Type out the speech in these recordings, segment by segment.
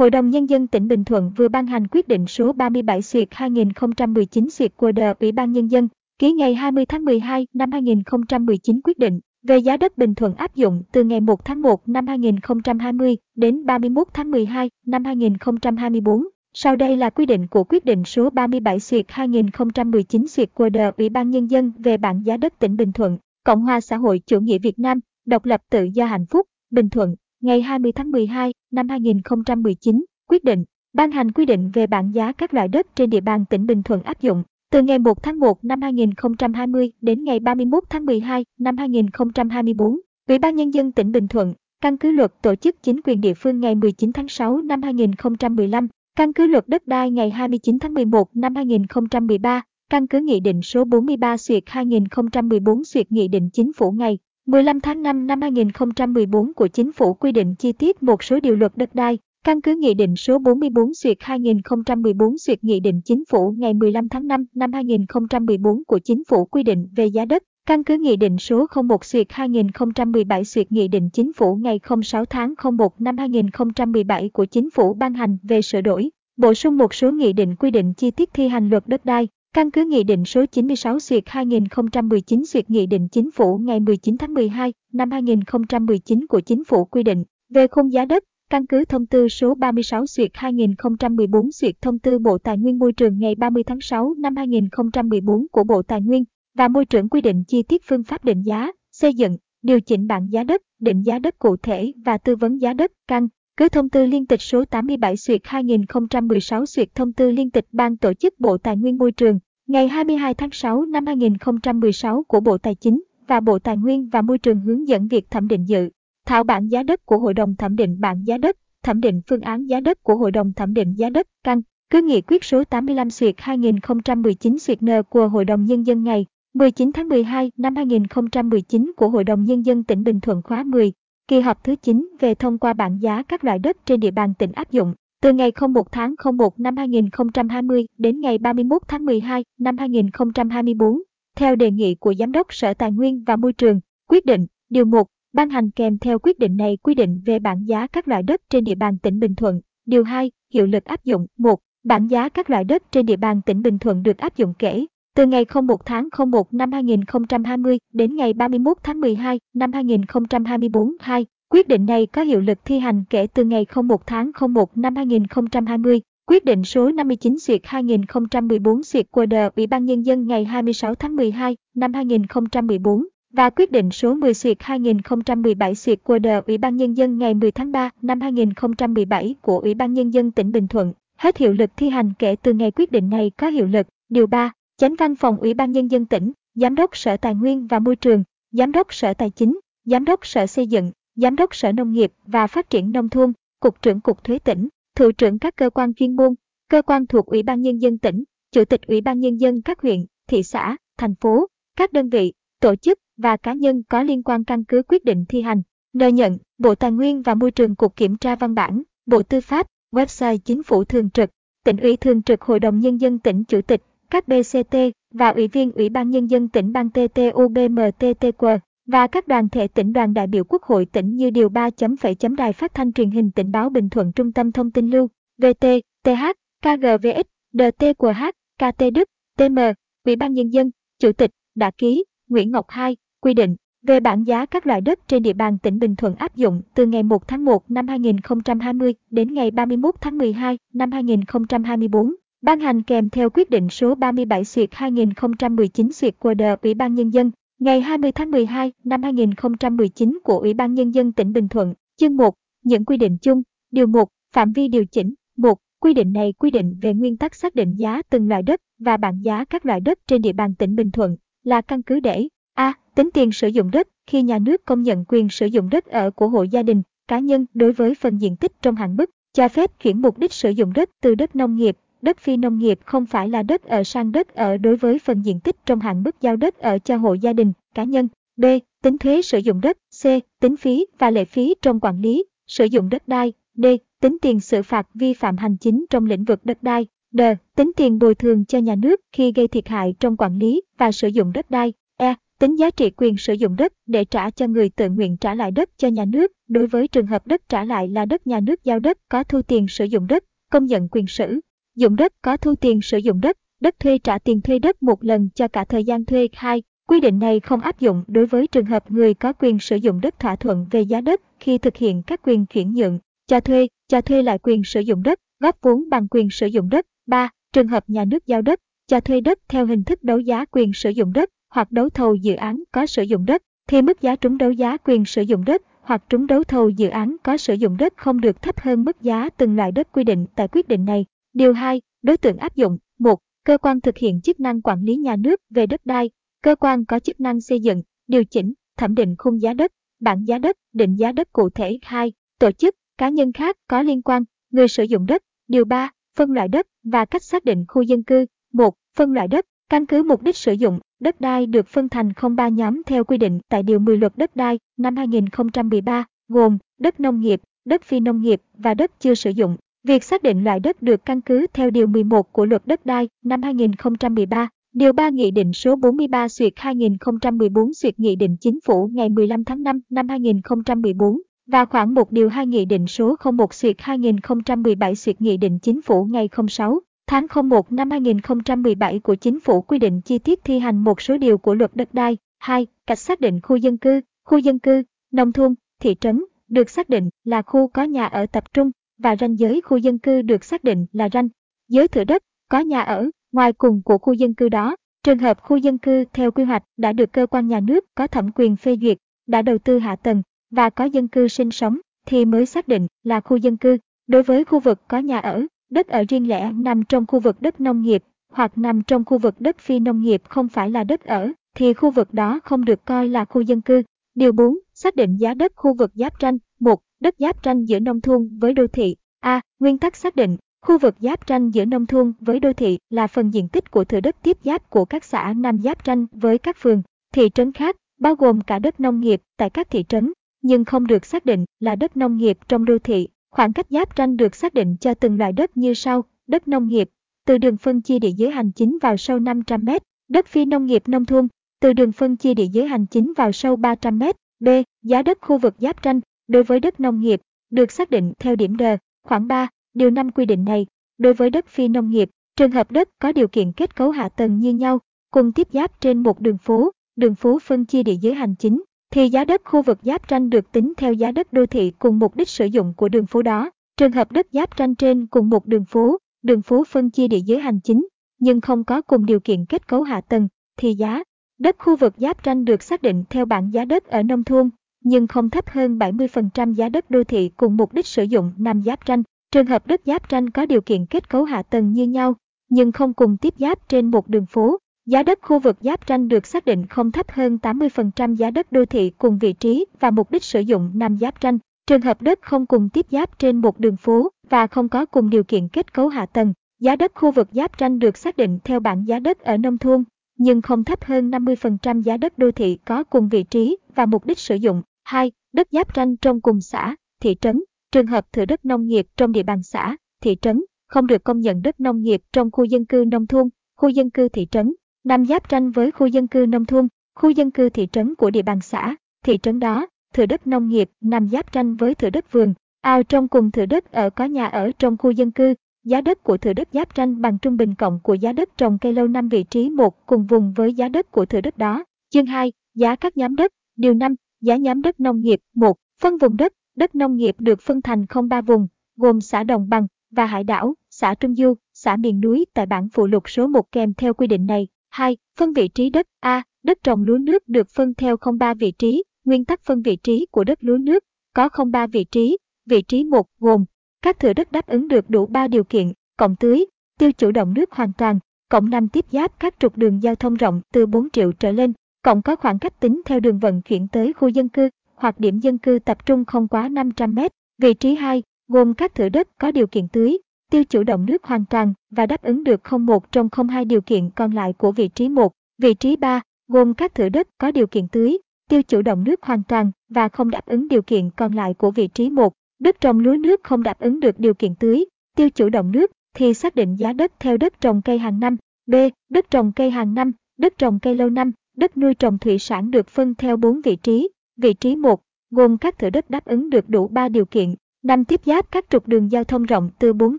Hội đồng Nhân dân tỉnh Bình Thuận vừa ban hành quyết định số 37 xuyệt 2019 xuyệt của đờ Ủy ban Nhân dân, ký ngày 20 tháng 12 năm 2019 quyết định về giá đất Bình Thuận áp dụng từ ngày 1 tháng 1 năm 2020 đến 31 tháng 12 năm 2024. Sau đây là quy định của quyết định số 37 xuyệt 2019 xuyệt của đờ Ủy ban Nhân dân về bảng giá đất tỉnh Bình Thuận, Cộng hòa xã hội chủ nghĩa Việt Nam, độc lập tự do hạnh phúc, Bình Thuận, ngày 20 tháng 12 năm 2019, quyết định ban hành quy định về bảng giá các loại đất trên địa bàn tỉnh Bình Thuận áp dụng từ ngày 1 tháng 1 năm 2020 đến ngày 31 tháng 12 năm 2024. Ủy ban Nhân dân tỉnh Bình Thuận, căn cứ luật tổ chức chính quyền địa phương ngày 19 tháng 6 năm 2015, căn cứ luật đất đai ngày 29 tháng 11 năm 2013, căn cứ Nghị định số 43 xuyệt 2014 xuyệt Nghị định Chính phủ ngày 15 tháng 5 năm 2014 của Chính phủ quy định chi tiết một số điều luật đất đai, căn cứ Nghị định số 44 xuyệt 2014 xuyệt Nghị định Chính phủ ngày 15 tháng 5 năm 2014 của Chính phủ quy định về giá đất, căn cứ Nghị định số 01 xuyệt 2017 xuyệt Nghị định Chính phủ ngày 06 tháng 01 năm 2017 của Chính phủ ban hành về sửa đổi, bổ sung một số nghị định quy định chi tiết thi hành luật đất đai, Căn cứ Nghị định số 96 xuyệt 2019 xuyệt Nghị định Chính phủ ngày 19 tháng 12 năm 2019 của Chính phủ quy định về khung giá đất, căn cứ thông tư số 36 xuyệt 2014 xuyệt thông tư Bộ Tài nguyên Môi trường ngày 30 tháng 6 năm 2014 của Bộ Tài nguyên và Môi trường quy định chi tiết phương pháp định giá, xây dựng, điều chỉnh bảng giá đất, định giá đất cụ thể và tư vấn giá đất, căn cứ thông tư liên tịch số 87 xuyệt 2016 xuyệt thông tư liên tịch ban tổ chức Bộ Tài nguyên Môi trường ngày 22 tháng 6 năm 2016 của Bộ Tài chính và Bộ Tài nguyên và Môi trường hướng dẫn việc thẩm định dự, thảo bản giá đất của Hội đồng thẩm định bản giá đất, thẩm định phương án giá đất của Hội đồng thẩm định giá đất, căn cứ nghị quyết số 85 xuyệt 2019 xuyệt N của Hội đồng Nhân dân ngày 19 tháng 12 năm 2019 của Hội đồng Nhân dân tỉnh Bình Thuận khóa 10, kỳ họp thứ 9 về thông qua bảng giá các loại đất trên địa bàn tỉnh áp dụng từ ngày 01 tháng 01 năm 2020 đến ngày 31 tháng 12 năm 2024, theo đề nghị của Giám đốc Sở Tài nguyên và Môi trường, quyết định, điều 1, ban hành kèm theo quyết định này quy định về bảng giá các loại đất trên địa bàn tỉnh Bình Thuận. Điều 2, hiệu lực áp dụng. 1. Bảng giá các loại đất trên địa bàn tỉnh Bình Thuận được áp dụng kể từ ngày 01 tháng 01 năm 2020 đến ngày 31 tháng 12 năm 2024. 2. Quyết định này có hiệu lực thi hành kể từ ngày 01 tháng 01 năm 2020. Quyết định số 59 xuyệt 2014 xuyệt của đờ Ủy ban Nhân dân ngày 26 tháng 12 năm 2014 và quyết định số 10 xuyệt 2017 xuyệt của đờ Ủy ban Nhân dân ngày 10 tháng 3 năm 2017 của Ủy ban Nhân dân tỉnh Bình Thuận hết hiệu lực thi hành kể từ ngày quyết định này có hiệu lực. Điều 3. Chánh văn phòng Ủy ban Nhân dân tỉnh, Giám đốc Sở Tài nguyên và Môi trường, Giám đốc Sở Tài chính, Giám đốc Sở Xây dựng, Giám đốc Sở Nông nghiệp và Phát triển Nông thôn, Cục trưởng Cục Thuế tỉnh, Thủ trưởng các cơ quan chuyên môn, cơ quan thuộc Ủy ban Nhân dân tỉnh, Chủ tịch Ủy ban Nhân dân các huyện, thị xã, thành phố, các đơn vị, tổ chức và cá nhân có liên quan căn cứ quyết định thi hành. Nơi nhận, Bộ Tài nguyên và Môi trường Cục Kiểm tra Văn bản, Bộ Tư pháp, website Chính phủ Thường trực, tỉnh ủy Thường trực Hội đồng Nhân dân tỉnh Chủ tịch, các BCT và Ủy viên Ủy ban Nhân dân tỉnh ban TTUBMTTQ và các đoàn thể tỉnh đoàn đại biểu Quốc hội tỉnh như điều 3 phẩy đài phát thanh truyền hình tỉnh báo Bình Thuận Trung tâm Thông tin lưu, VT, TH, KGVX, DTQH, KT Đức, TM, Ủy ban Nhân dân, Chủ tịch, đã ký, Nguyễn Ngọc Hai, quy định về bảng giá các loại đất trên địa bàn tỉnh Bình Thuận áp dụng từ ngày 1 tháng 1 năm 2020 đến ngày 31 tháng 12 năm 2024, ban hành kèm theo quyết định số 37 xuyệt 2019 xuyệt của đờ Ủy ban Nhân dân ngày 20 tháng 12 năm 2019 của Ủy ban Nhân dân tỉnh Bình Thuận, chương 1, những quy định chung, điều 1, phạm vi điều chỉnh, 1, quy định này quy định về nguyên tắc xác định giá từng loại đất và bảng giá các loại đất trên địa bàn tỉnh Bình Thuận, là căn cứ để A. Tính tiền sử dụng đất khi nhà nước công nhận quyền sử dụng đất ở của hộ gia đình, cá nhân đối với phần diện tích trong hạn mức cho phép chuyển mục đích sử dụng đất từ đất nông nghiệp đất phi nông nghiệp không phải là đất ở sang đất ở đối với phần diện tích trong hạn mức giao đất ở cho hộ gia đình, cá nhân. B. Tính thuế sử dụng đất. C. Tính phí và lệ phí trong quản lý, sử dụng đất đai. D. Tính tiền xử phạt vi phạm hành chính trong lĩnh vực đất đai. D. Tính tiền bồi thường cho nhà nước khi gây thiệt hại trong quản lý và sử dụng đất đai. E. tính giá trị quyền sử dụng đất để trả cho người tự nguyện trả lại đất cho nhà nước. Đối với trường hợp đất trả lại là đất nhà nước giao đất có thu tiền sử dụng đất, công nhận quyền sử dụng đất có thu tiền sử dụng đất, đất thuê trả tiền thuê đất một lần cho cả thời gian thuê. 2. Quy định này không áp dụng đối với trường hợp người có quyền sử dụng đất thỏa thuận về giá đất khi thực hiện các quyền chuyển nhượng, cho thuê, cho thuê lại quyền sử dụng đất, góp vốn bằng quyền sử dụng đất. 3. Trường hợp nhà nước giao đất, cho thuê đất theo hình thức đấu giá quyền sử dụng đất hoặc đấu thầu dự án có sử dụng đất, thì mức giá trúng đấu giá quyền sử dụng đất hoặc trúng đấu thầu dự án có sử dụng đất không được thấp hơn mức giá từng loại đất quy định tại quyết định này. Điều 2. Đối tượng áp dụng 1. Cơ quan thực hiện chức năng quản lý nhà nước về đất đai, cơ quan có chức năng xây dựng, điều chỉnh, thẩm định khung giá đất, bảng giá đất, định giá đất cụ thể. 2. Tổ chức, cá nhân khác có liên quan, người sử dụng đất. Điều 3. Phân loại đất và cách xác định khu dân cư. 1. Phân loại đất, căn cứ mục đích sử dụng, đất đai được phân thành không ba nhóm theo quy định tại Điều 10 Luật Đất đai năm 2013, gồm đất nông nghiệp, đất phi nông nghiệp và đất chưa sử dụng. Việc xác định loại đất được căn cứ theo Điều 11 của Luật Đất đai năm 2013, Điều 3 Nghị định số 43 Xuyệt 2014 Xuyệt Nghị định Chính phủ ngày 15 tháng 5 năm 2014 và khoảng 1 Điều 2 Nghị định số 01 Xuyệt 2017 Xuyệt Nghị định Chính phủ ngày 06 tháng 01 năm 2017 của Chính phủ quy định chi tiết thi hành một số điều của luật đất đai. 2. Cách xác định khu dân cư, khu dân cư, nông thôn, thị trấn, được xác định là khu có nhà ở tập trung và ranh giới khu dân cư được xác định là ranh giới thửa đất có nhà ở ngoài cùng của khu dân cư đó. Trường hợp khu dân cư theo quy hoạch đã được cơ quan nhà nước có thẩm quyền phê duyệt, đã đầu tư hạ tầng và có dân cư sinh sống thì mới xác định là khu dân cư. Đối với khu vực có nhà ở, đất ở riêng lẻ nằm trong khu vực đất nông nghiệp hoặc nằm trong khu vực đất phi nông nghiệp không phải là đất ở, thì khu vực đó không được coi là khu dân cư. Điều 4. Xác định giá đất khu vực giáp tranh. 1. Đất giáp tranh giữa nông thôn với đô thị. A. Nguyên tắc xác định Khu vực giáp tranh giữa nông thôn với đô thị là phần diện tích của thửa đất tiếp giáp của các xã nằm giáp tranh với các phường, thị trấn khác, bao gồm cả đất nông nghiệp tại các thị trấn, nhưng không được xác định là đất nông nghiệp trong đô thị. Khoảng cách giáp tranh được xác định cho từng loại đất như sau, đất nông nghiệp, từ đường phân chia địa giới hành chính vào sâu 500 m, đất phi nông nghiệp nông thôn, từ đường phân chia địa giới hành chính vào sâu 300 m. B. Giá đất khu vực giáp tranh đối với đất nông nghiệp được xác định theo điểm D, khoảng 3, điều 5 quy định này. Đối với đất phi nông nghiệp, trường hợp đất có điều kiện kết cấu hạ tầng như nhau, cùng tiếp giáp trên một đường phố, đường phố phân chia địa giới hành chính, thì giá đất khu vực giáp tranh được tính theo giá đất đô thị cùng mục đích sử dụng của đường phố đó. Trường hợp đất giáp tranh trên cùng một đường phố, đường phố phân chia địa giới hành chính, nhưng không có cùng điều kiện kết cấu hạ tầng, thì giá đất khu vực giáp tranh được xác định theo bảng giá đất ở nông thôn, nhưng không thấp hơn 70% giá đất đô thị cùng mục đích sử dụng nằm giáp tranh. Trường hợp đất giáp tranh có điều kiện kết cấu hạ tầng như nhau, nhưng không cùng tiếp giáp trên một đường phố, Giá đất khu vực giáp tranh được xác định không thấp hơn 80% giá đất đô thị cùng vị trí và mục đích sử dụng nằm giáp tranh. Trường hợp đất không cùng tiếp giáp trên một đường phố và không có cùng điều kiện kết cấu hạ tầng, giá đất khu vực giáp tranh được xác định theo bảng giá đất ở nông thôn, nhưng không thấp hơn 50% giá đất đô thị có cùng vị trí và mục đích sử dụng. 2. Đất giáp tranh trong cùng xã, thị trấn. Trường hợp thửa đất nông nghiệp trong địa bàn xã, thị trấn không được công nhận đất nông nghiệp trong khu dân cư nông thôn, khu dân cư thị trấn nằm giáp tranh với khu dân cư nông thôn, khu dân cư thị trấn của địa bàn xã, thị trấn đó, thửa đất nông nghiệp nằm giáp tranh với thửa đất vườn, ao trong cùng thửa đất ở có nhà ở trong khu dân cư, giá đất của thửa đất giáp tranh bằng trung bình cộng của giá đất trồng cây lâu năm vị trí một cùng vùng với giá đất của thửa đất đó. Chương 2, giá các nhóm đất, điều 5, giá nhám đất nông nghiệp 1, phân vùng đất, đất nông nghiệp được phân thành không ba vùng, gồm xã Đồng Bằng và Hải đảo, xã Trung Du, xã miền núi tại bản phụ lục số 1 kèm theo quy định này. 2. Phân vị trí đất A. Đất trồng lúa nước được phân theo 03 vị trí. Nguyên tắc phân vị trí của đất lúa nước có 03 vị trí. Vị trí 1 gồm các thửa đất đáp ứng được đủ 3 điều kiện, cộng tưới, tiêu chủ động nước hoàn toàn, cộng 5 tiếp giáp các trục đường giao thông rộng từ 4 triệu trở lên, cộng có khoảng cách tính theo đường vận chuyển tới khu dân cư hoặc điểm dân cư tập trung không quá 500 m. Vị trí 2 gồm các thửa đất có điều kiện tưới, tiêu chủ động nước hoàn toàn và đáp ứng được không một trong không hai điều kiện còn lại của vị trí 1. Vị trí 3 gồm các thửa đất có điều kiện tưới, tiêu chủ động nước hoàn toàn và không đáp ứng điều kiện còn lại của vị trí 1. Đất trồng lúa nước không đáp ứng được điều kiện tưới, tiêu chủ động nước thì xác định giá đất theo đất trồng cây hàng năm. B. Đất trồng cây hàng năm, đất trồng cây lâu năm, đất nuôi trồng thủy sản được phân theo 4 vị trí. Vị trí 1, gồm các thửa đất đáp ứng được đủ 3 điều kiện. nằm tiếp giáp các trục đường giao thông rộng từ 4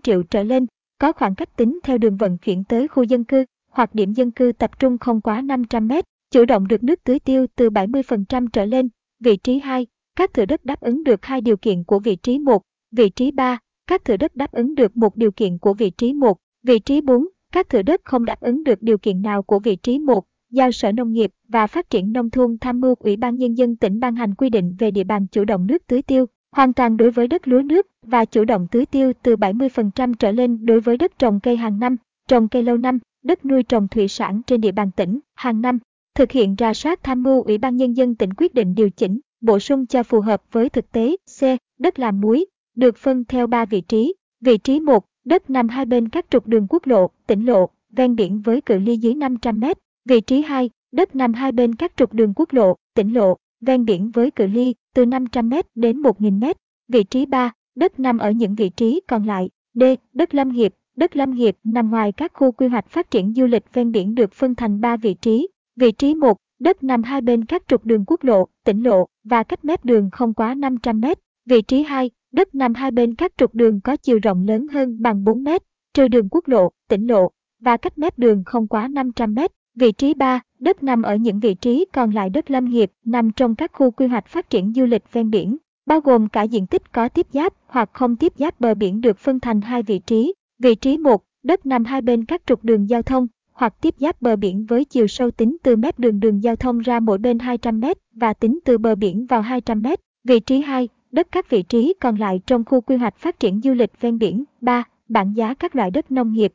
triệu trở lên, có khoảng cách tính theo đường vận chuyển tới khu dân cư hoặc điểm dân cư tập trung không quá 500 m, chủ động được nước tưới tiêu từ 70% trở lên. Vị trí 2, các thửa đất đáp ứng được hai điều kiện của vị trí 1. Vị trí 3, các thửa đất đáp ứng được một điều kiện của vị trí 1. Vị trí 4, các thửa đất không đáp ứng được điều kiện nào của vị trí 1. Giao Sở Nông nghiệp và Phát triển Nông thôn tham mưu Ủy ban Nhân dân tỉnh ban hành quy định về địa bàn chủ động nước tưới tiêu, hoàn toàn đối với đất lúa nước và chủ động tưới tiêu từ 70% trở lên đối với đất trồng cây hàng năm, trồng cây lâu năm, đất nuôi trồng thủy sản trên địa bàn tỉnh hàng năm. Thực hiện ra soát tham mưu Ủy ban Nhân dân tỉnh quyết định điều chỉnh, bổ sung cho phù hợp với thực tế. C. Đất làm muối, được phân theo 3 vị trí. Vị trí 1, đất nằm hai bên các trục đường quốc lộ, tỉnh lộ, ven biển với cự ly dưới 500 m. Vị trí 2, đất nằm hai bên các trục đường quốc lộ, tỉnh lộ, ven biển với cự ly từ 500 m đến 1.000 m. Vị trí 3, đất nằm ở những vị trí còn lại. D. Đất lâm nghiệp, đất lâm nghiệp nằm ngoài các khu quy hoạch phát triển du lịch ven biển được phân thành 3 vị trí. Vị trí 1, đất nằm hai bên các trục đường quốc lộ, tỉnh lộ và cách mép đường không quá 500 m. Vị trí 2, đất nằm hai bên các trục đường có chiều rộng lớn hơn bằng 4 m, trừ đường quốc lộ, tỉnh lộ và cách mép đường không quá 500 m. Vị trí 3, đất nằm ở những vị trí còn lại đất lâm nghiệp nằm trong các khu quy hoạch phát triển du lịch ven biển, bao gồm cả diện tích có tiếp giáp hoặc không tiếp giáp bờ biển được phân thành hai vị trí. Vị trí 1, đất nằm hai bên các trục đường giao thông hoặc tiếp giáp bờ biển với chiều sâu tính từ mép đường đường giao thông ra mỗi bên 200 m và tính từ bờ biển vào 200 m. Vị trí 2, đất các vị trí còn lại trong khu quy hoạch phát triển du lịch ven biển. 3. Bảng giá các loại đất nông nghiệp.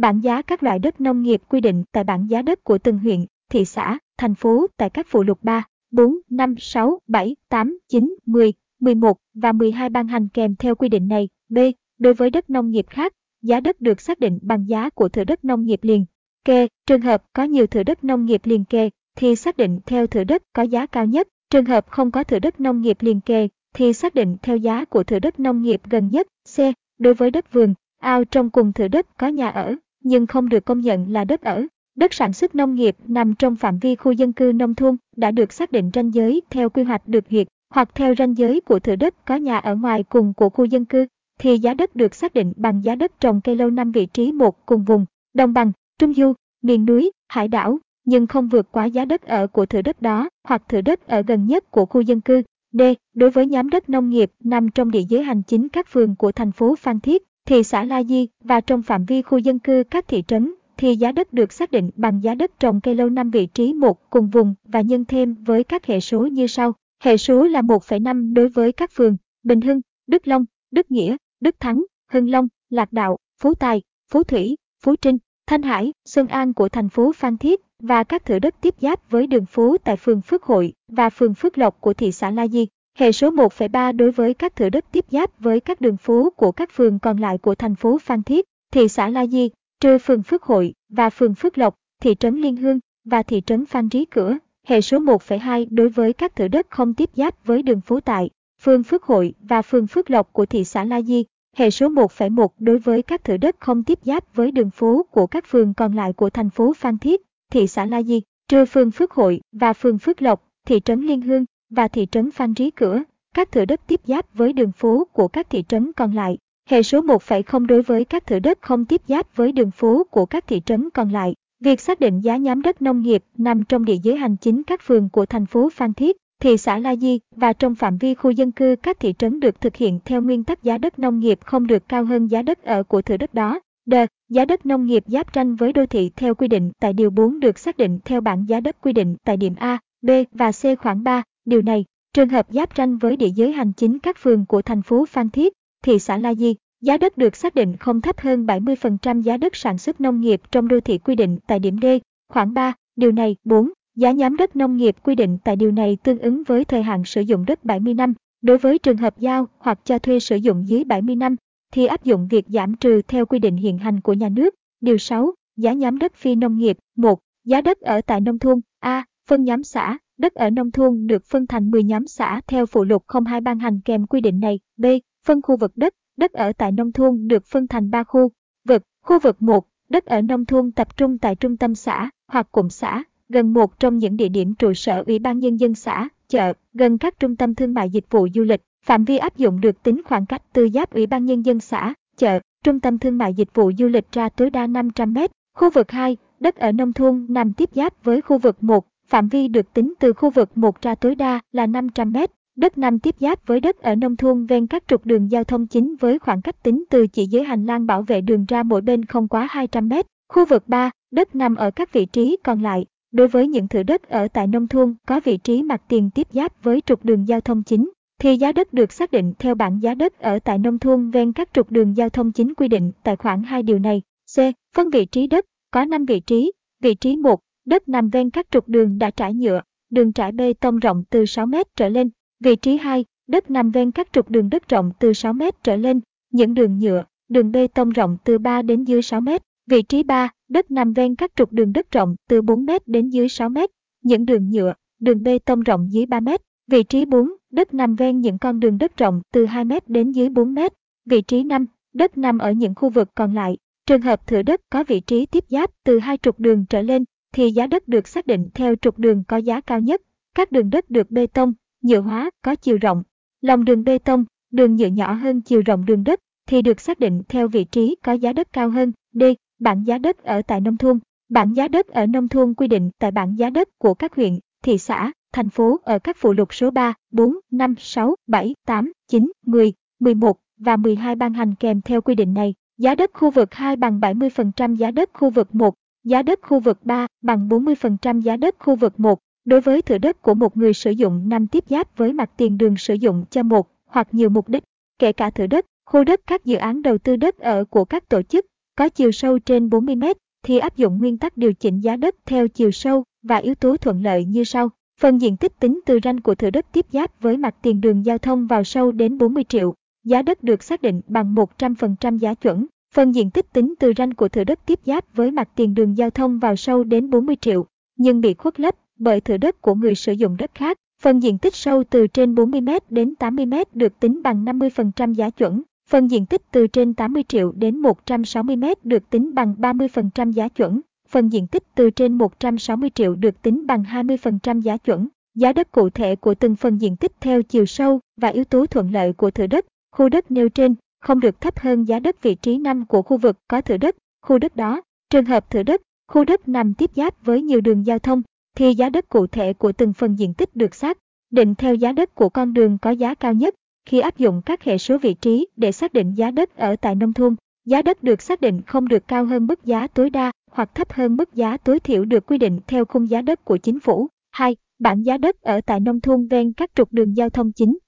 A. Bảng giá các loại đất nông nghiệp quy định tại bảng giá đất của từng huyện, thị xã, thành phố tại các phụ lục 3, 4, 5, 6, 7, 8, 9, 10, 11 và 12 ban hành kèm theo quy định này. B. Đối với đất nông nghiệp khác, giá đất được xác định bằng giá của thửa đất nông nghiệp liền. Kê, trường hợp có nhiều thửa đất nông nghiệp liền kê thì xác định theo thửa đất có giá cao nhất. Trường hợp không có thửa đất nông nghiệp liền kề thì xác định theo giá của thửa đất nông nghiệp gần nhất. C. Đối với đất vườn, ao trong cùng thửa đất có nhà ở, nhưng không được công nhận là đất ở. Đất sản xuất nông nghiệp nằm trong phạm vi khu dân cư nông thôn đã được xác định ranh giới theo quy hoạch được duyệt hoặc theo ranh giới của thửa đất có nhà ở ngoài cùng của khu dân cư thì giá đất được xác định bằng giá đất trồng cây lâu năm vị trí một cùng vùng, đồng bằng, trung du, miền núi, hải đảo, nhưng không vượt quá giá đất ở của thửa đất đó hoặc thửa đất ở gần nhất của khu dân cư. D. Đối với nhóm đất nông nghiệp nằm trong địa giới hành chính các phường của thành phố Phan Thiết, thị xã La Di và trong phạm vi khu dân cư các thị trấn, thì giá đất được xác định bằng giá đất trồng cây lâu năm vị trí một cùng vùng và nhân thêm với các hệ số như sau. Hệ số là 1,5 đối với các phường Bình Hưng, Đức Long, Đức Nghĩa, Đức Thắng, Hưng Long, Lạc Đạo, Phú Tài, Phú Thủy, Phú Trinh, Thanh Hải, Xuân An của thành phố Phan Thiết và các thửa đất tiếp giáp với đường phố tại phường Phước Hội và phường Phước Lộc của thị xã La Di. Hệ số 1,3 đối với các thửa đất tiếp giáp với các đường phố của các phường còn lại của thành phố Phan Thiết, thị xã La Di, trừ phường Phước Hội và phường Phước Lộc, thị trấn Liên Hương và thị trấn Phan Rí Cửa. Hệ số 1,2 đối với các thửa đất không tiếp giáp với đường phố tại phường Phước Hội và phường Phước Lộc của thị xã La Di. Hệ số 1,1 đối với các thửa đất không tiếp giáp với đường phố của các phường còn lại của thành phố Phan Thiết, thị xã La Di, trừ phường Phước Hội và phường Phước Lộc, thị trấn Liên Hương và thị trấn Phan Rí Cửa, các thửa đất tiếp giáp với đường phố của các thị trấn còn lại. Hệ số 1,0 đối với các thửa đất không tiếp giáp với đường phố của các thị trấn còn lại. Việc xác định giá nhóm đất nông nghiệp nằm trong địa giới hành chính các phường của thành phố Phan Thiết, thị xã La Di và trong phạm vi khu dân cư các thị trấn được thực hiện theo nguyên tắc giá đất nông nghiệp không được cao hơn giá đất ở của thửa đất đó. D. Giá đất nông nghiệp giáp tranh với đô thị theo quy định tại Điều 4 được xác định theo bảng giá đất quy định tại điểm A, B và C khoảng 3. Điều này, trường hợp giáp ranh với địa giới hành chính các phường của thành phố Phan Thiết, thị xã La Di, giá đất được xác định không thấp hơn 70% giá đất sản xuất nông nghiệp trong đô thị quy định tại điểm D, khoảng 3. Điều này, 4. Giá nhóm đất nông nghiệp quy định tại điều này tương ứng với thời hạn sử dụng đất 70 năm. Đối với trường hợp giao hoặc cho thuê sử dụng dưới 70 năm, thì áp dụng việc giảm trừ theo quy định hiện hành của nhà nước. Điều 6. Giá nhóm đất phi nông nghiệp 1. Giá đất ở tại nông thôn A. Phân nhóm xã Đất ở nông thôn được phân thành 10 nhóm xã theo phụ lục 02 ban hành kèm quy định này. B. Phân khu vực đất Đất ở tại nông thôn được phân thành 3 khu vực. Khu vực 1. Đất ở nông thôn tập trung tại trung tâm xã hoặc cụm xã gần một trong những địa điểm trụ sở Ủy ban Nhân dân xã, chợ, gần các trung tâm thương mại dịch vụ du lịch. Phạm vi áp dụng được tính khoảng cách từ giáp Ủy ban Nhân dân xã, chợ, trung tâm thương mại dịch vụ du lịch ra tối đa 500 m. Khu vực 2, đất ở nông thôn nằm tiếp giáp với khu vực 1, phạm vi được tính từ khu vực 1 ra tối đa là 500 m. Đất nằm tiếp giáp với đất ở nông thôn ven các trục đường giao thông chính với khoảng cách tính từ chỉ dưới hành lang bảo vệ đường ra mỗi bên không quá 200 m. Khu vực 3, đất nằm ở các vị trí còn lại. Đối với những thửa đất ở tại nông thôn có vị trí mặt tiền tiếp giáp với trục đường giao thông chính, thì giá đất được xác định theo bảng giá đất ở tại nông thôn ven các trục đường giao thông chính quy định tại khoản 2 điều này. C. Phân vị trí đất, có 5 vị trí. Vị trí 1, đất nằm ven các trục đường đã trải nhựa, đường trải bê tông rộng từ 6 m trở lên. Vị trí 2, đất nằm ven các trục đường đất rộng từ 6 m trở lên, những đường nhựa, đường bê tông rộng từ 3 đến dưới 6 m. Vị trí 3, đất nằm ven các trục đường đất rộng từ 4 m đến dưới 6 m, những đường nhựa, đường bê tông rộng dưới 3 m. Vị trí 4, đất nằm ven những con đường đất rộng từ 2 m đến dưới 4 m. Vị trí 5, đất nằm ở những khu vực còn lại. Trường hợp thửa đất có vị trí tiếp giáp từ hai trục đường trở lên thì giá đất được xác định theo trục đường có giá cao nhất. Các đường đất được bê tông, nhựa hóa có chiều rộng. Lòng đường bê tông, đường nhựa nhỏ hơn chiều rộng đường đất thì được xác định theo vị trí có giá đất cao hơn. D. Bảng giá đất ở tại nông thôn. Bảng giá đất ở nông thôn quy định tại bảng giá đất của các huyện, thị xã, thành phố ở các phụ lục số 3, 4, 5, 6, 7, 8, 9, 10, 11 và 12 ban hành kèm theo quy định này. Giá đất khu vực 2 bằng 70% giá đất khu vực 1, giá đất khu vực 3 bằng 40% giá đất khu vực 1. Đối với thửa đất của một người sử dụng nằm tiếp giáp với mặt tiền đường sử dụng cho một hoặc nhiều mục đích, kể cả thửa đất, khu đất các dự án đầu tư đất ở của các tổ chức có chiều sâu trên 40 m thì áp dụng nguyên tắc điều chỉnh giá đất theo chiều sâu và yếu tố thuận lợi như sau. Phần diện tích tính từ ranh của thửa đất tiếp giáp với mặt tiền đường giao thông vào sâu đến 40 triệu. Giá đất được xác định bằng 100% giá chuẩn. Phần diện tích tính từ ranh của thửa đất tiếp giáp với mặt tiền đường giao thông vào sâu đến 40 triệu, nhưng bị khuất lấp bởi thửa đất của người sử dụng đất khác. Phần diện tích sâu từ trên 40m đến 80m được tính bằng 50% giá chuẩn. Phần diện tích từ trên 80 triệu đến 160m được tính bằng 30% giá chuẩn. Phần diện tích từ trên 160 triệu được tính bằng 20% giá chuẩn. Giá đất cụ thể của từng phần diện tích theo chiều sâu và yếu tố thuận lợi của thửa đất, khu đất nêu trên không được thấp hơn giá đất vị trí năm của khu vực có thửa đất, khu đất đó. Trường hợp thửa đất, khu đất nằm tiếp giáp với nhiều đường giao thông, thì giá đất cụ thể của từng phần diện tích được xác định theo giá đất của con đường có giá cao nhất. Khi áp dụng các hệ số vị trí để xác định giá đất ở tại nông thôn, giá đất được xác định không được cao hơn mức giá tối đa hoặc thấp hơn mức giá tối thiểu được quy định theo khung giá đất của chính phủ. 2. Bảng giá đất ở tại nông thôn ven các trục đường giao thông chính.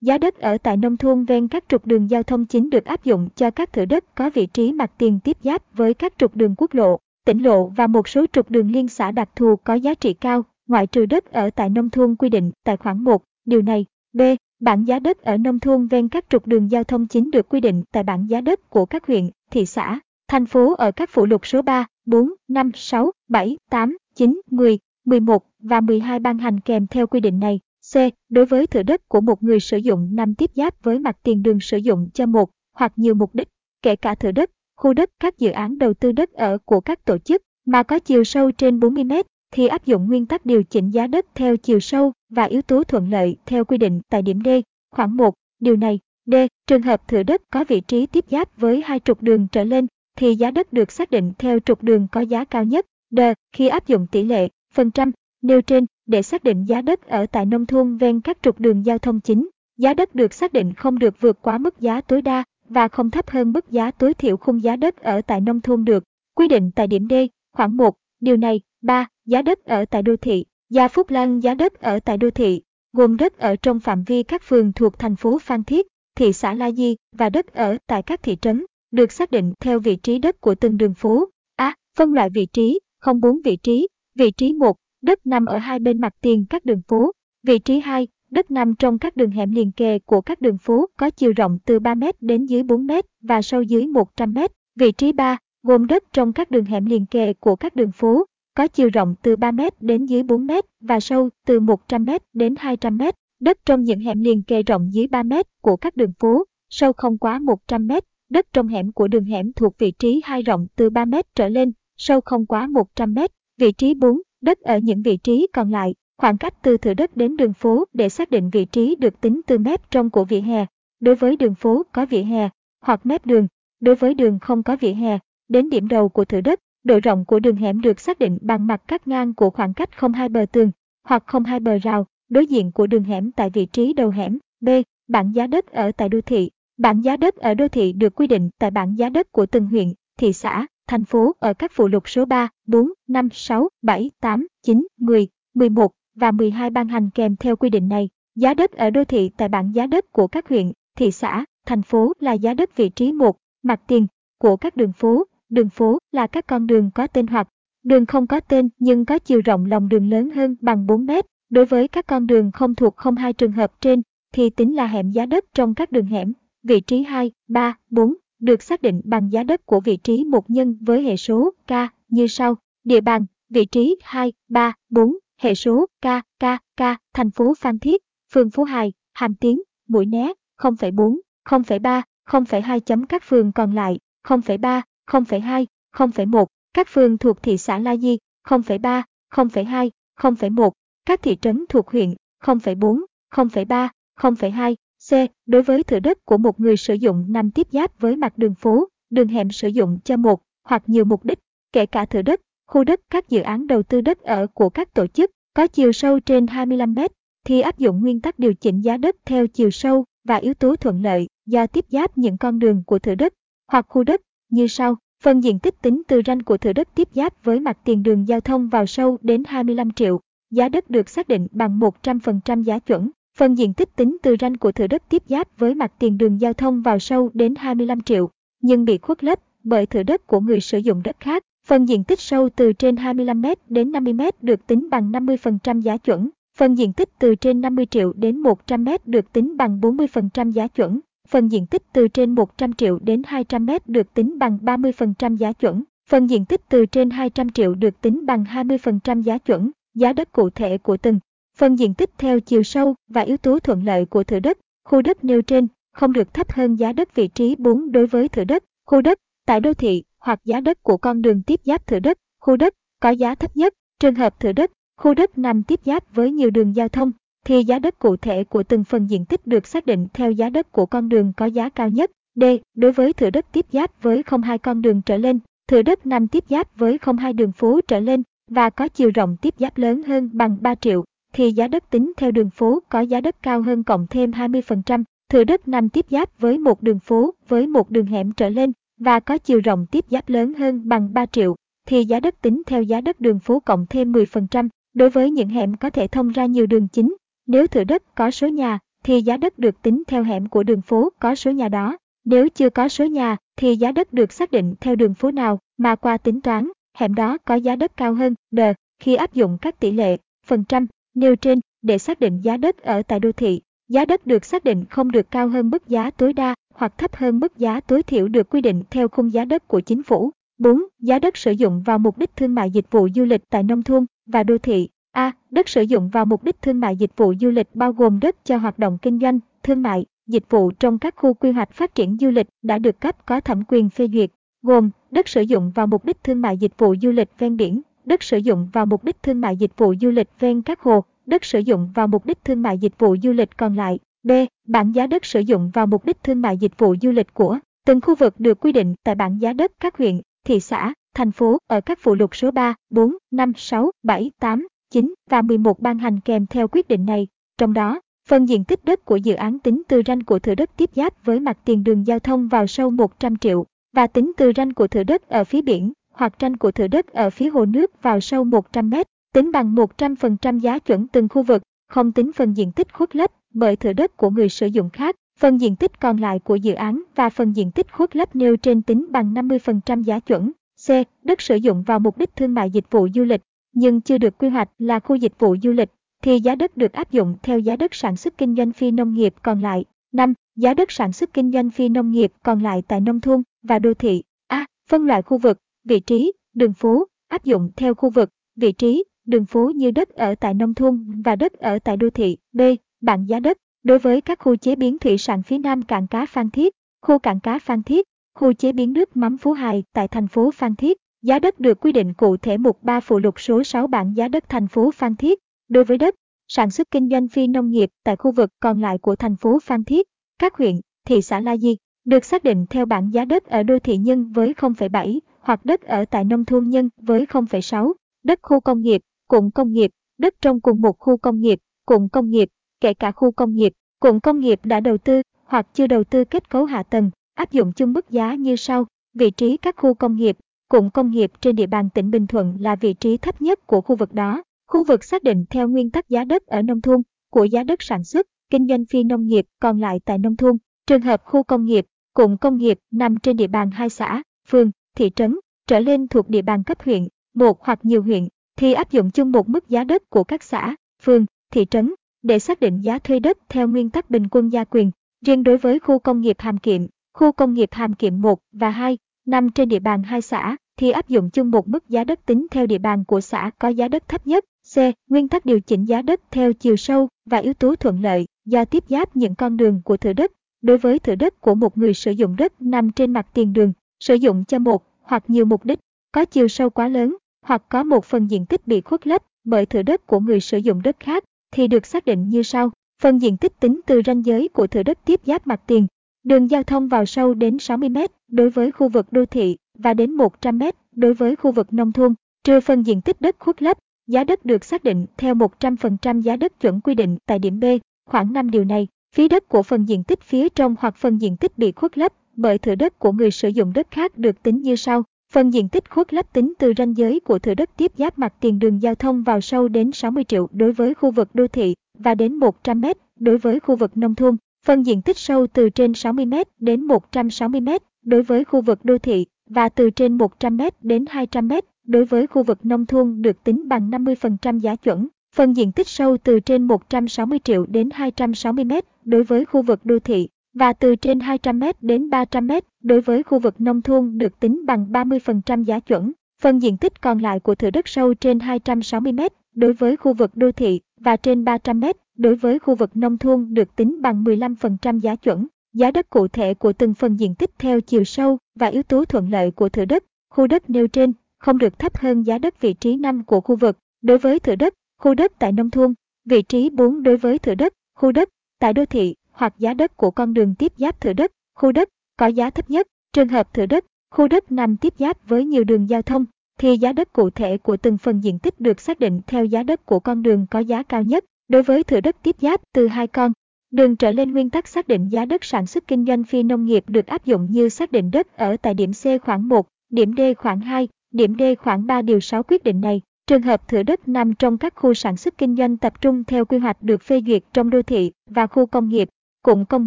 Giá đất ở tại nông thôn ven các trục đường giao thông chính được áp dụng cho các thửa đất có vị trí mặt tiền tiếp giáp với các trục đường quốc lộ, tỉnh lộ và một số trục đường liên xã đặc thù có giá trị cao, ngoại trừ đất ở tại nông thôn quy định tại khoản 1, điều này. B. Bảng giá đất ở nông thôn ven các trục đường giao thông chính được quy định tại bảng giá đất của các huyện, thị xã, thành phố ở các phụ lục số 3, 4, 5, 6, 7, 8, 9, 10, 11 và 12 ban hành kèm theo quy định này. C. Đối với thửa đất của một người sử dụng nằm tiếp giáp với mặt tiền đường sử dụng cho một hoặc nhiều mục đích, kể cả thửa đất, khu đất các dự án đầu tư đất ở của các tổ chức mà có chiều sâu trên 40 m thì áp dụng nguyên tắc điều chỉnh giá đất theo chiều sâu và yếu tố thuận lợi theo quy định tại điểm D, khoảng 1. Điều này, D. Trường hợp thửa đất có vị trí tiếp giáp với hai trục đường trở lên thì giá đất được xác định theo trục đường có giá cao nhất. D. Khi áp dụng tỷ lệ, phần trăm, nêu trên để xác định giá đất ở tại nông thôn ven các trục đường giao thông chính. Giá đất được xác định không được vượt quá mức giá tối đa và không thấp hơn mức giá tối thiểu khung giá đất ở tại nông thôn được. Quy định tại điểm D, khoảng 1, điều này. 3. Giá đất ở tại đô thị. Gia Phúc Lan giá đất ở tại đô thị, gồm đất ở trong phạm vi các phường thuộc thành phố Phan Thiết, thị xã La Di và đất ở tại các thị trấn, được xác định theo vị trí đất của từng đường phố. A. phân loại vị trí, không bốn vị trí. Vị trí 1, đất nằm ở hai bên mặt tiền các đường phố. Vị trí 2, đất nằm trong các đường hẻm liền kề của các đường phố có chiều rộng từ 3 m đến dưới 4 m và sâu dưới 100 m. Vị trí 3, gồm đất trong các đường hẻm liền kề của các đường phố có chiều rộng từ 3 m đến dưới 4 m và sâu từ 100 m đến 200 m. Đất trong những hẻm liền kề rộng dưới 3 m của các đường phố, sâu không quá 100 m. Đất trong hẻm của đường hẻm thuộc vị trí hai rộng từ 3 m trở lên, sâu không quá 100 m. Vị trí 4, đất ở những vị trí còn lại. Khoảng cách từ thửa đất đến đường phố để xác định vị trí được tính từ mép trong của vỉa hè. Đối với đường phố có vỉa hè hoặc mép đường, đối với đường không có vỉa hè, đến điểm đầu của thửa đất, độ rộng của đường hẻm được xác định bằng mặt cắt ngang của khoảng cách không hai bờ tường hoặc không hai bờ rào đối diện của đường hẻm tại vị trí đầu hẻm. B. Bảng giá đất ở tại đô thị. Bảng giá đất ở đô thị được quy định tại bảng giá đất của từng huyện, thị xã, thành phố ở các phụ lục số 3, 4, 5, 6, 7, 8, 9, 10, 11 và 12 ban hành kèm theo quy định này. Giá đất ở đô thị tại bảng giá đất của các huyện, thị xã, thành phố là giá đất vị trí 1, mặt tiền của các đường phố. Đường phố là các con đường có tên hoặc đường không có tên nhưng có chiều rộng lòng đường lớn hơn bằng 4 mét. Đối với các con đường không thuộc không hai trường hợp trên thì tính là hẻm giá đất trong các đường hẻm. Vị trí 2, 3, 4 được xác định bằng giá đất của vị trí một nhân với hệ số k như sau. Địa bàn, vị trí 2, 3, 4, hệ số k, k, k, thành phố Phan Thiết, phường Phú Hải, Hàm Tiến, Mũi Né, 0,4, 0,3, 0,2 chấm các phường còn lại, 0,3, 0,2, 0,1, các phường thuộc thị xã La Di, 0,3, 0,2, 0,1, các thị trấn thuộc huyện, 0,4, 0,3, 0,2, C. Đối với thửa đất của một người sử dụng nằm tiếp giáp với mặt đường phố, đường hẻm sử dụng cho một hoặc nhiều mục đích, kể cả thửa đất, khu đất các dự án đầu tư đất ở của các tổ chức có chiều sâu trên 25 mét, thì áp dụng nguyên tắc điều chỉnh giá đất theo chiều sâu và yếu tố thuận lợi do tiếp giáp những con đường của thửa đất hoặc khu đất như sau. Phần diện tích tính từ ranh của thửa đất tiếp giáp với mặt tiền đường giao thông vào sâu đến 25 triệu. Giá đất được xác định bằng 100% giá chuẩn. Phần diện tích tính từ ranh của thửa đất tiếp giáp với mặt tiền đường giao thông vào sâu đến 25 triệu, nhưng bị khuất lấp bởi thửa đất của người sử dụng đất khác. Phần diện tích sâu từ trên 25m đến 50m được tính bằng 50% giá chuẩn. Phần diện tích từ trên 50 triệu đến 100m được tính bằng 40% giá chuẩn. Phần diện tích từ trên 100 triệu đến 200m được tính bằng 30% giá chuẩn. Phần diện tích từ trên 200 triệu được tính bằng 20% giá chuẩn. Giá đất cụ thể của từng Phần diện tích theo chiều sâu và yếu tố thuận lợi của thửa đất, khu đất nêu trên không được thấp hơn giá đất vị trí 4 đối với thửa đất, khu đất tại đô thị hoặc giá đất của con đường tiếp giáp thửa đất, khu đất có giá thấp nhất. Trường hợp thửa đất, khu đất nằm tiếp giáp với nhiều đường giao thông thì giá đất cụ thể của từng phần diện tích được xác định theo giá đất của con đường có giá cao nhất. D. Đối với thửa đất tiếp giáp với không hai con đường trở lên, thửa đất nằm tiếp giáp với không hai đường phố trở lên và có chiều rộng tiếp giáp lớn hơn bằng 3 triệu thì giá đất tính theo đường phố có giá đất cao hơn cộng thêm 20%, thửa đất nằm tiếp giáp với một đường phố với một đường hẻm trở lên và có chiều rộng tiếp giáp lớn hơn bằng 3 triệu, thì giá đất tính theo giá đất đường phố cộng thêm 10%. Đối với những hẻm có thể thông ra nhiều đường chính, nếu thửa đất có số nhà, thì giá đất được tính theo hẻm của đường phố có số nhà đó. Nếu chưa có số nhà, thì giá đất được xác định theo đường phố nào mà qua tính toán, hẻm đó có giá đất cao hơn, đờ, khi áp dụng các tỷ lệ, phần trăm, nêu trên để xác định giá đất ở tại đô thị. Giá đất được xác định không được cao hơn mức giá tối đa hoặc thấp hơn mức giá tối thiểu được quy định theo khung giá đất của chính phủ. 4. Giá đất sử dụng vào mục đích thương mại dịch vụ du lịch tại nông thôn và đô thị. A. Đất sử dụng vào mục đích thương mại dịch vụ du lịch bao gồm đất cho hoạt động kinh doanh, thương mại, dịch vụ trong các khu quy hoạch phát triển du lịch đã được cấp có thẩm quyền phê duyệt, gồm đất sử dụng vào mục đích thương mại dịch vụ du lịch ven biển, đất sử dụng vào mục đích thương mại dịch vụ du lịch ven các hồ, đất sử dụng vào mục đích thương mại dịch vụ du lịch còn lại. B. Bảng giá đất sử dụng vào mục đích thương mại dịch vụ du lịch của từng khu vực được quy định tại bảng giá đất các huyện, thị xã, thành phố ở các phụ lục số 3, 4, 5, 6, 7, 8, 9 và 11 ban hành kèm theo quyết định này. Trong đó, phần diện tích đất của dự án tính từ ranh của thửa đất tiếp giáp với mặt tiền đường giao thông vào sâu 100 triệu và tính từ ranh của thửa đất ở phía biển hoặc tranh của thửa đất ở phía hồ nước vào sâu 100 mét, tính bằng 100% giá chuẩn từng khu vực, không tính phần diện tích khuất lấp bởi thửa đất của người sử dụng khác. Phần diện tích còn lại của dự án và phần diện tích khuất lấp nêu trên tính bằng 50% giá chuẩn. C. Đất sử dụng vào mục đích thương mại dịch vụ du lịch, nhưng chưa được quy hoạch là khu dịch vụ du lịch, thì giá đất được áp dụng theo giá đất sản xuất kinh doanh phi nông nghiệp còn lại. 5. Giá đất sản xuất kinh doanh phi nông nghiệp còn lại tại nông thôn và đô thị. A. Phân loại khu vực vị trí, đường phố, áp dụng theo khu vực, vị trí, đường phố như đất ở tại nông thôn và đất ở tại đô thị. B. Bảng giá đất đối với các khu chế biến thủy sản phía nam cảng cá Phan Thiết, khu cảng cá Phan Thiết, khu chế biến nước mắm Phú Hải tại thành phố Phan Thiết, Giá đất được quy định cụ thể mục 3 phụ lục số 6 bảng giá đất thành phố Phan Thiết. Đối với đất sản xuất kinh doanh phi nông nghiệp tại khu vực còn lại của thành phố Phan Thiết, các huyện, thị xã La Di được xác định theo bảng giá đất ở đô thị nhân với 0,7 hoặc đất ở tại nông thôn nhân với 0,6, đất khu công nghiệp, cụm công nghiệp, đất trong cùng một khu công nghiệp, cụm công nghiệp, kể cả khu công nghiệp, cụm công nghiệp đã đầu tư hoặc chưa đầu tư kết cấu hạ tầng, áp dụng chung mức giá như sau. Vị trí các khu công nghiệp, cụm công nghiệp trên địa bàn tỉnh Bình Thuận là vị trí thấp nhất của khu vực đó. Khu vực xác định theo nguyên tắc giá đất ở nông thôn của giá đất sản xuất, kinh doanh phi nông nghiệp còn lại tại nông thôn. Trường hợp khu công nghiệp, cụm công nghiệp nằm trên địa bàn hai xã, phường, thị trấn, trở lên thuộc địa bàn cấp huyện, một hoặc nhiều huyện, thì áp dụng chung một mức giá đất của các xã, phường, thị trấn để xác định giá thuê đất theo nguyên tắc bình quân gia quyền. Riêng đối với khu công nghiệp Hàm Kiệm, khu công nghiệp Hàm Kiệm 1 và 2 nằm trên địa bàn hai xã thì áp dụng chung một mức giá đất tính theo địa bàn của xã có giá đất thấp nhất. C. Nguyên tắc điều chỉnh giá đất theo chiều sâu và yếu tố thuận lợi do tiếp giáp những con đường của thửa đất. Đối với thửa đất của một người sử dụng đất nằm trên mặt tiền đường, sử dụng cho một hoặc nhiều mục đích, có chiều sâu quá lớn hoặc có một phần diện tích bị khuất lấp bởi thửa đất của người sử dụng đất khác thì được xác định như sau. Phần diện tích tính từ ranh giới của thửa đất tiếp giáp mặt tiền, đường giao thông vào sâu đến 60 m đối với khu vực đô thị và đến 100 m đối với khu vực nông thôn, trừ phần diện tích đất khuất lấp, giá đất được xác định theo 100% giá đất chuẩn quy định tại điểm B, khoảng 5 điều này. Phí đất của phần diện tích phía trong hoặc phần diện tích bị khuất lấp bởi thửa đất của người sử dụng đất khác được tính như sau. Phần diện tích khuất lấp tính từ ranh giới của thửa đất tiếp giáp mặt tiền đường giao thông vào sâu đến 60 triệu đối với khu vực đô thị và đến 100 m đối với khu vực nông thôn. Phần diện tích sâu từ trên 60 m đến 160 m đối với khu vực đô thị và từ trên 100 m đến 200 m đối với khu vực nông thôn được tính bằng 50% giá chuẩn. Phần diện tích sâu từ trên 160 triệu đến 260 m đối với khu vực đô thị và từ trên 200 m đến 300 m đối với khu vực nông thôn được tính bằng 30% giá chuẩn. Phần diện tích còn lại của thửa đất sâu trên 260 m đối với khu vực đô thị và trên 300 m đối với khu vực nông thôn được tính bằng 15% giá chuẩn. Giá đất cụ thể của từng phần diện tích theo chiều sâu và yếu tố thuận lợi của thửa đất, khu đất nêu trên không được thấp hơn giá đất vị trí 5 của khu vực. Đối với thửa đất, khu đất tại nông thôn, vị trí 4 đối với thửa đất, khu đất tại đô thị hoặc giá đất của con đường tiếp giáp thửa đất, khu đất có giá thấp nhất. Trường hợp thửa đất, khu đất nằm tiếp giáp với nhiều đường giao thông thì giá đất cụ thể của từng phần diện tích được xác định theo giá đất của con đường có giá cao nhất. Đối với thửa đất tiếp giáp từ hai con đường trở lên nguyên tắc xác định giá đất sản xuất kinh doanh phi nông nghiệp được áp dụng như xác định đất ở tại điểm C khoảng 1, điểm D khoảng 2, điểm D khoảng 3 điều 6 quyết định này. Trường hợp thửa đất nằm trong các khu sản xuất kinh doanh tập trung theo quy hoạch được phê duyệt trong đô thị và khu công nghiệp, cụm công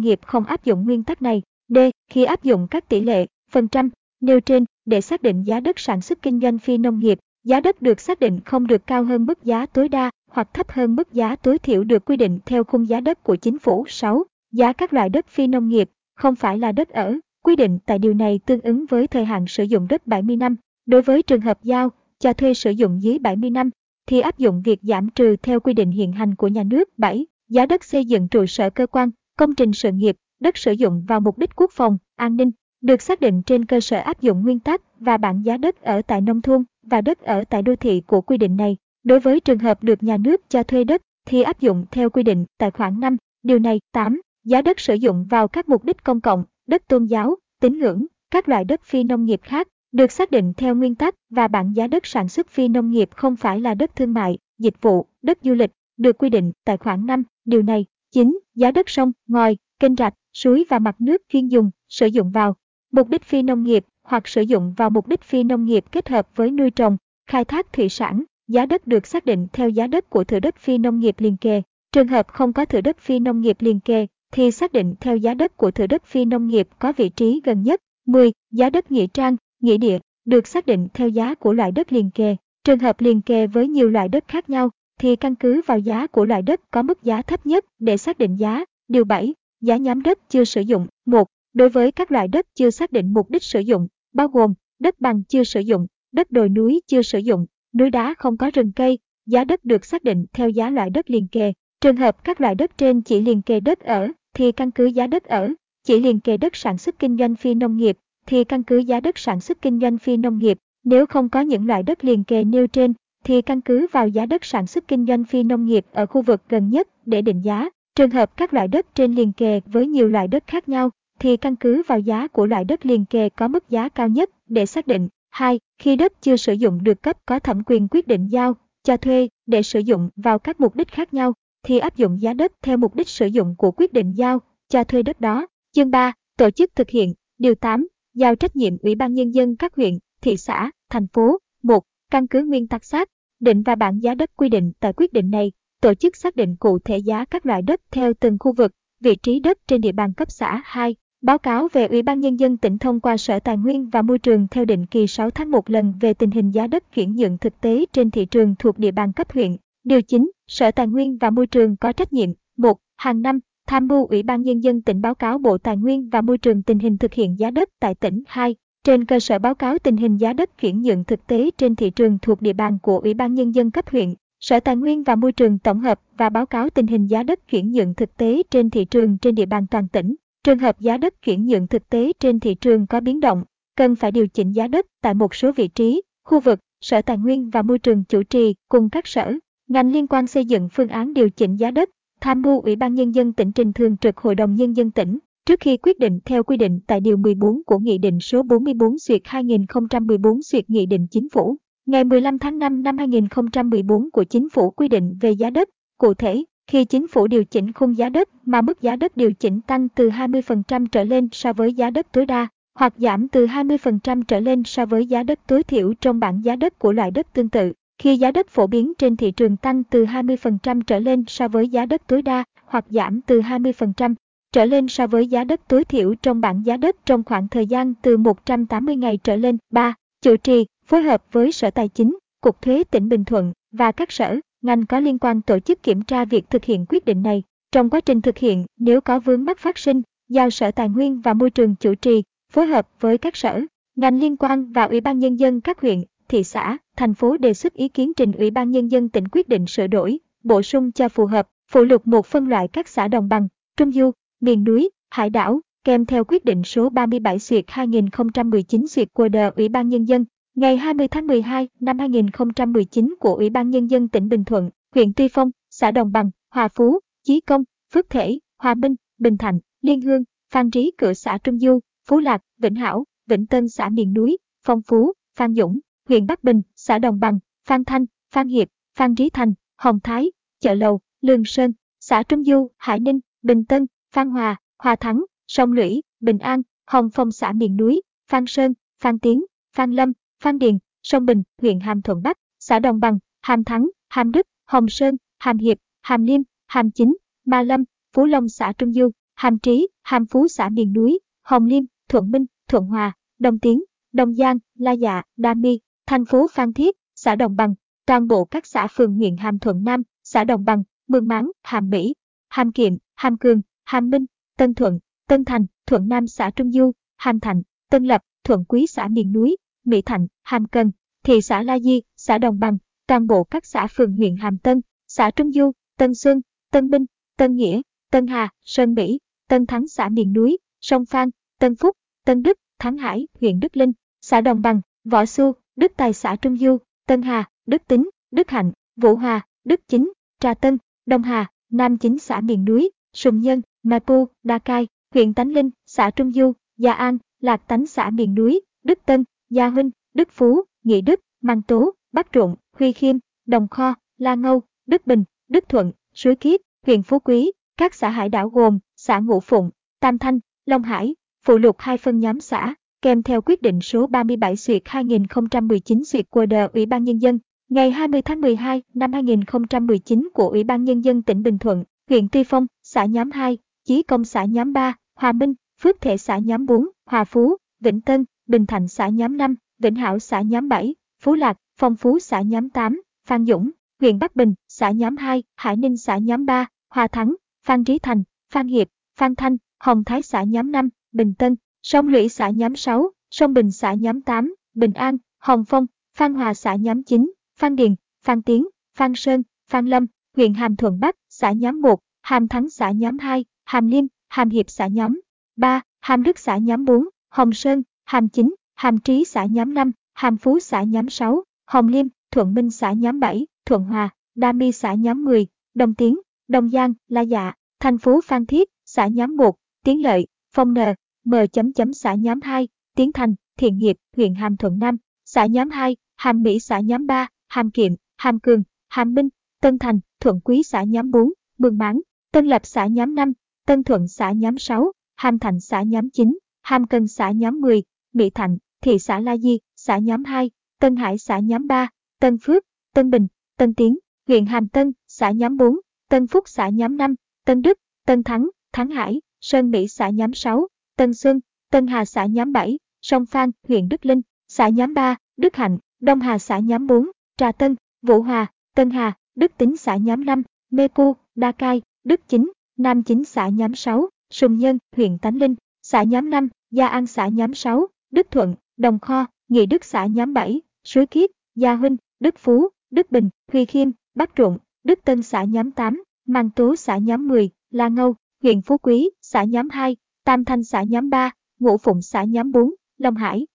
nghiệp không áp dụng nguyên tắc này. D. Khi áp dụng các tỷ lệ, phần trăm, nêu trên để xác định giá đất sản xuất kinh doanh phi nông nghiệp, giá đất được xác định không được cao hơn mức giá tối đa hoặc thấp hơn mức giá tối thiểu được quy định theo khung giá đất của chính phủ. 6. Giá các loại đất phi nông nghiệp không phải là đất ở. Quy định tại điều này tương ứng với thời hạn sử dụng đất 70 năm. Đối với trường hợp giao, cho thuê sử dụng dưới 70 năm, thì áp dụng việc giảm trừ theo quy định hiện hành của nhà nước. 7. Giá đất xây dựng trụ sở cơ quan, công trình sự nghiệp, đất sử dụng vào mục đích quốc phòng, an ninh, được xác định trên cơ sở áp dụng nguyên tắc và bảng giá đất ở tại nông thôn và đất ở tại đô thị của quy định này. Đối với trường hợp được nhà nước cho thuê đất thì áp dụng theo quy định tại khoản 5, điều này 8, giá đất sử dụng vào các mục đích công cộng, đất tôn giáo, tín ngưỡng, các loại đất phi nông nghiệp khác được xác định theo nguyên tắc và bảng giá đất sản xuất phi nông nghiệp không phải là đất thương mại, dịch vụ, đất du lịch, được quy định tại khoản 5, điều này 9. Giá đất sông, ngòi, kênh rạch, suối và mặt nước chuyên dùng, sử dụng vào mục đích phi nông nghiệp hoặc sử dụng vào mục đích phi nông nghiệp kết hợp với nuôi trồng, khai thác thủy sản, giá đất được xác định theo giá đất của thửa đất phi nông nghiệp liền kề. Trường hợp không có thửa đất phi nông nghiệp liền kề thì xác định theo giá đất của thửa đất phi nông nghiệp có vị trí gần nhất. 10. Giá đất nghĩa trang, nghĩa địa được xác định theo giá của loại đất liền kề. Trường hợp liền kề với nhiều loại đất khác nhau thì căn cứ vào giá của loại đất có mức giá thấp nhất để xác định giá. Điều 7. Giá nhóm đất chưa sử dụng. 1. Đối với các loại đất chưa xác định mục đích sử dụng, bao gồm đất bằng chưa sử dụng, đất đồi núi chưa sử dụng, núi đá không có rừng cây, giá đất được xác định theo giá loại đất liền kề. Trường hợp các loại đất trên chỉ liền kề đất ở thì căn cứ giá đất ở, chỉ liền kề đất sản xuất kinh doanh phi nông nghiệp thì căn cứ giá đất sản xuất kinh doanh phi nông nghiệp. Nếu không có những loại đất liền kề nêu trên, thì căn cứ vào giá đất sản xuất kinh doanh phi nông nghiệp ở khu vực gần nhất để định giá. Trường hợp các loại đất trên liền kề với nhiều loại đất khác nhau, thì căn cứ vào giá của loại đất liền kề có mức giá cao nhất để xác định. 2. Khi đất chưa sử dụng được cấp có thẩm quyền quyết định giao, cho thuê để sử dụng vào các mục đích khác nhau, thì áp dụng giá đất theo mục đích sử dụng của quyết định giao, cho thuê đất đó. Chương 3. Tổ chức thực hiện. Điều 8. Giao trách nhiệm Ủy ban Nhân dân các huyện, thị xã, thành phố. 1. Căn cứ nguyên tắc xác định và bảng giá đất quy định tại quyết định này, tổ chức xác định cụ thể giá các loại đất theo từng khu vực, vị trí đất trên địa bàn cấp xã 2. Báo cáo về Ủy ban Nhân dân tỉnh thông qua Sở Tài nguyên và Môi trường theo định kỳ 6 tháng một lần về tình hình giá đất chuyển nhượng thực tế trên thị trường thuộc địa bàn cấp huyện. Điều chính, Sở Tài nguyên và Môi trường có trách nhiệm 1. Hàng năm, tham mưu Ủy ban Nhân dân tỉnh báo cáo Bộ Tài nguyên và Môi trường tình hình thực hiện giá đất tại tỉnh 2. Trên cơ sở báo cáo tình hình giá đất chuyển nhượng thực tế trên thị trường thuộc địa bàn của Ủy ban Nhân dân cấp huyện, Sở Tài nguyên và Môi trường tổng hợp và báo cáo tình hình giá đất chuyển nhượng thực tế trên thị trường trên địa bàn toàn tỉnh. Trường hợp giá đất chuyển nhượng thực tế trên thị trường có biến động, cần phải điều chỉnh giá đất tại một số vị trí, khu vực, Sở Tài nguyên và Môi trường chủ trì cùng các sở, ngành liên quan xây dựng phương án điều chỉnh giá đất, tham mưu Ủy ban Nhân dân tỉnh trình thường trực Hội đồng Nhân dân tỉnh trước khi quyết định theo quy định tại Điều 14 của Nghị định số 44 duyệt 2014 duyệt Nghị định Chính phủ ngày 15 tháng 5 năm 2014 của Chính phủ quy định về giá đất. Cụ thể, khi chính phủ điều chỉnh khung giá đất mà mức giá đất điều chỉnh tăng từ 20% trở lên so với giá đất tối đa, hoặc giảm từ 20% trở lên so với giá đất tối thiểu trong bảng giá đất của loại đất tương tự. Khi giá đất phổ biến trên thị trường tăng từ 20% trở lên so với giá đất tối đa, hoặc giảm từ 20% trở lên so với giá đất tối thiểu trong bảng giá đất trong khoảng thời gian từ 180 ngày trở lên. 3. Chủ trì, phối hợp với Sở Tài chính, Cục Thuế tỉnh Bình Thuận và các sở, ngành có liên quan tổ chức kiểm tra việc thực hiện quyết định này. Trong quá trình thực hiện, nếu có vướng mắc phát sinh, giao Sở Tài nguyên và Môi trường chủ trì, phối hợp với các sở, ngành liên quan và Ủy ban Nhân dân các huyện, thị xã, thành phố đề xuất ý kiến trình Ủy ban Nhân dân tỉnh quyết định sửa đổi, bổ sung cho phù hợp, phụ lục một phân loại các xã đồng bằng, trung du, miền núi, hải đảo, kèm theo quyết định số 37 duyệt 2019 duyệt của đờ Ủy ban Nhân dân ngày 20 tháng 12 năm 2019 của Ủy ban Nhân dân tỉnh Bình Thuận, huyện Tuy Phong, xã Đồng Bằng, Hòa Phú, Chí Công, Phước Thể, Hòa Minh, Bình Thạnh, Liên Hương, Phan Trí cửa xã Trung Du, Phú Lạc, Vĩnh Hảo, Vĩnh Tân xã miền núi, Phong Phú, Phan Dũng, huyện Bắc Bình, xã Đồng Bằng, Phan Thanh, Phan Hiệp, Phan Trí Thành, Hồng Thái, Chợ Lầu, Lương Sơn, xã Trung Du, Hải Ninh, Bình Tân, Phan Hòa, Hòa Thắng, Sông Lũy, Bình An, Hồng Phong xã miền núi, Phan Sơn, Phan Tiến, Phan Lâm, Phan Điền, Sông Bình, huyện Hàm Thuận Bắc, xã Đồng Bằng, Hàm Thắng, Hàm Đức, Hồng Sơn, Hàm Hiệp, Hàm Liêm, Hàm Chính, Ma Lâm, Phú Long xã Trung Du, Hàm Trí, Hàm Phú xã miền núi, Hồng Liêm, Thuận Minh, Thuận Hòa, Đồng Tiến, Đồng Giang, La Dạ, Đa Mi, thành phố Phan Thiết, xã Đồng Bằng, toàn bộ các xã phường huyện Hàm Thuận Nam, xã Đồng Bằng, Mương Máng, Hàm Mỹ, Hàm Kiệm, Hàm Cường, Hàm Minh, Tân Thuận, Tân Thành, Thuận Nam xã Trung Du, Hàm Thạnh, Tân Lập, Thuận Quý xã miền núi, Mỹ Thạnh, Hàm Cần, thị xã La Di, xã Đồng Bằng, toàn bộ các xã phường huyện Hàm Tân, xã Trung Du, Tân Xuân, Tân Binh, Tân Nghĩa, Tân Hà, Sơn Mỹ, Tân Thắng xã miền núi, Sông Phan, Tân Phúc, Tân Đức, Thắng Hải, huyện Đức Linh, xã Đồng Bằng, Võ Xu, Đức Tài xã Trung Du, Tân Hà, Đức Tính, Đức Hạnh, Vũ Hòa, Đức Chính, Trà Tân, Đông Hà, Nam Chính xã miền núi, Sùng Nhân, Mapu, Đa Cai, huyện Tánh Linh, xã Trung Du, Gia An, Lạc Tánh xã miền núi, Đức Tân, Gia Huynh, Đức Phú, Nghị Đức, Mang Tố, Bắc Trụng, Huy Khiêm, Đồng Kho, La Ngâu, Đức Bình, Đức Thuận, Suối Kiết, huyện Phú Quý, các xã hải đảo gồm xã Ngũ Phụng, Tam Thanh, Long Hải, phụ lục hai phân nhóm xã, kèm theo quyết định số 37 xuyệt 2019 xuyệt của đờ Ủy ban Nhân dân, ngày 20 tháng 12 năm 2019 của Ủy ban Nhân dân tỉnh Bình Thuận, huyện Tuy Phong, xã nhóm 2, Chí Công xã nhóm 3, Hòa Minh, Phước Thể xã nhóm 4, Hòa Phú, Vĩnh Tân, Bình Thạnh xã nhóm 5, Vĩnh Hảo xã nhóm 7, Phú Lạc, Phong Phú xã nhóm 8, Phan Dũng, huyện Bắc Bình, xã nhóm 2, Hải Ninh xã nhóm 3, Hòa Thắng, Phan Trí Thành, Phan Hiệp, Phan Thanh, Hồng Thái xã nhóm 5, Bình Tân, Sông Lũy xã nhóm 6, Sông Bình xã nhóm 8, Bình An, Hồng Phong, Phan Hòa xã nhóm 9, Phan Điền, Phan Tiến, Phan Sơn, Phan Lâm, huyện Hàm Thuận Bắc, xã nhóm 1, Hàm Thắng xã nhóm 2, Hàm Liêm, Hàm Hiệp xã nhóm 3, Hàm Đức xã nhóm 4, Hồng Sơn, Hàm Chính, Hàm Trí xã nhóm 5, Hàm Phú xã nhóm 6, Hồng Liêm, Thuận Minh xã nhóm 7, Thuận Hòa, Đa Mi xã nhóm 10, Đồng Tiến, Đồng Giang, La Dạ, thành phố Phan Thiết, xã nhóm 1, Tiến Lợi, Phong Nờ, M. chấm chấm xã nhóm 2, Tiến Thành, Thiện Nghiệp, huyện Hàm Thuận Nam, xã nhóm 2, Hàm Mỹ xã nhóm 3, Hàm Kiệm, Hàm Cường, Hàm Minh, Tân Thành, Thuận Quý xã nhóm 4, Mường Máng, Tân Lập xã nhóm 5, Tân Thuận xã nhóm 6, Hàm Thành xã nhóm 9, Hàm Cần xã nhóm 10, Mỹ Thạnh, thị xã La Di, xã nhóm 2, Tân Hải xã nhóm 3, Tân Phước, Tân Bình, Tân Tiến, huyện Hàm Tân, xã nhóm 4, Tân Phúc xã nhóm 5, Tân Đức, Tân Thắng, Thắng Hải, Sơn Mỹ xã nhóm 6, Tân Xuân, Tân Hà xã nhóm 7, Sông Phan, huyện Đức Linh, xã nhóm 3, Đức Hạnh, Đông Hà xã nhóm 4, Trà Tân, Vũ Hòa, Tân Hà, Đức Tính xã nhóm 5, Mê Cu, Đa Cai, Đức Chính, Nam Chính xã nhóm 6, Sùng Nhân, huyện Tánh Linh, xã nhóm 5, Gia An xã nhóm 6, Đức Thuận, Đồng Kho, Nghị Đức xã nhóm 7, Suối Kiết, Gia Huynh, Đức Phú, Đức Bình, Huy Khiêm, Bắc Trụng, Đức Tân xã nhóm 8, Mang Tú xã nhóm 10, La Ngâu, huyện Phú Quý, xã nhóm 2, Tam Thanh xã nhóm 3, Ngũ Phụng xã nhóm 4, Long Hải,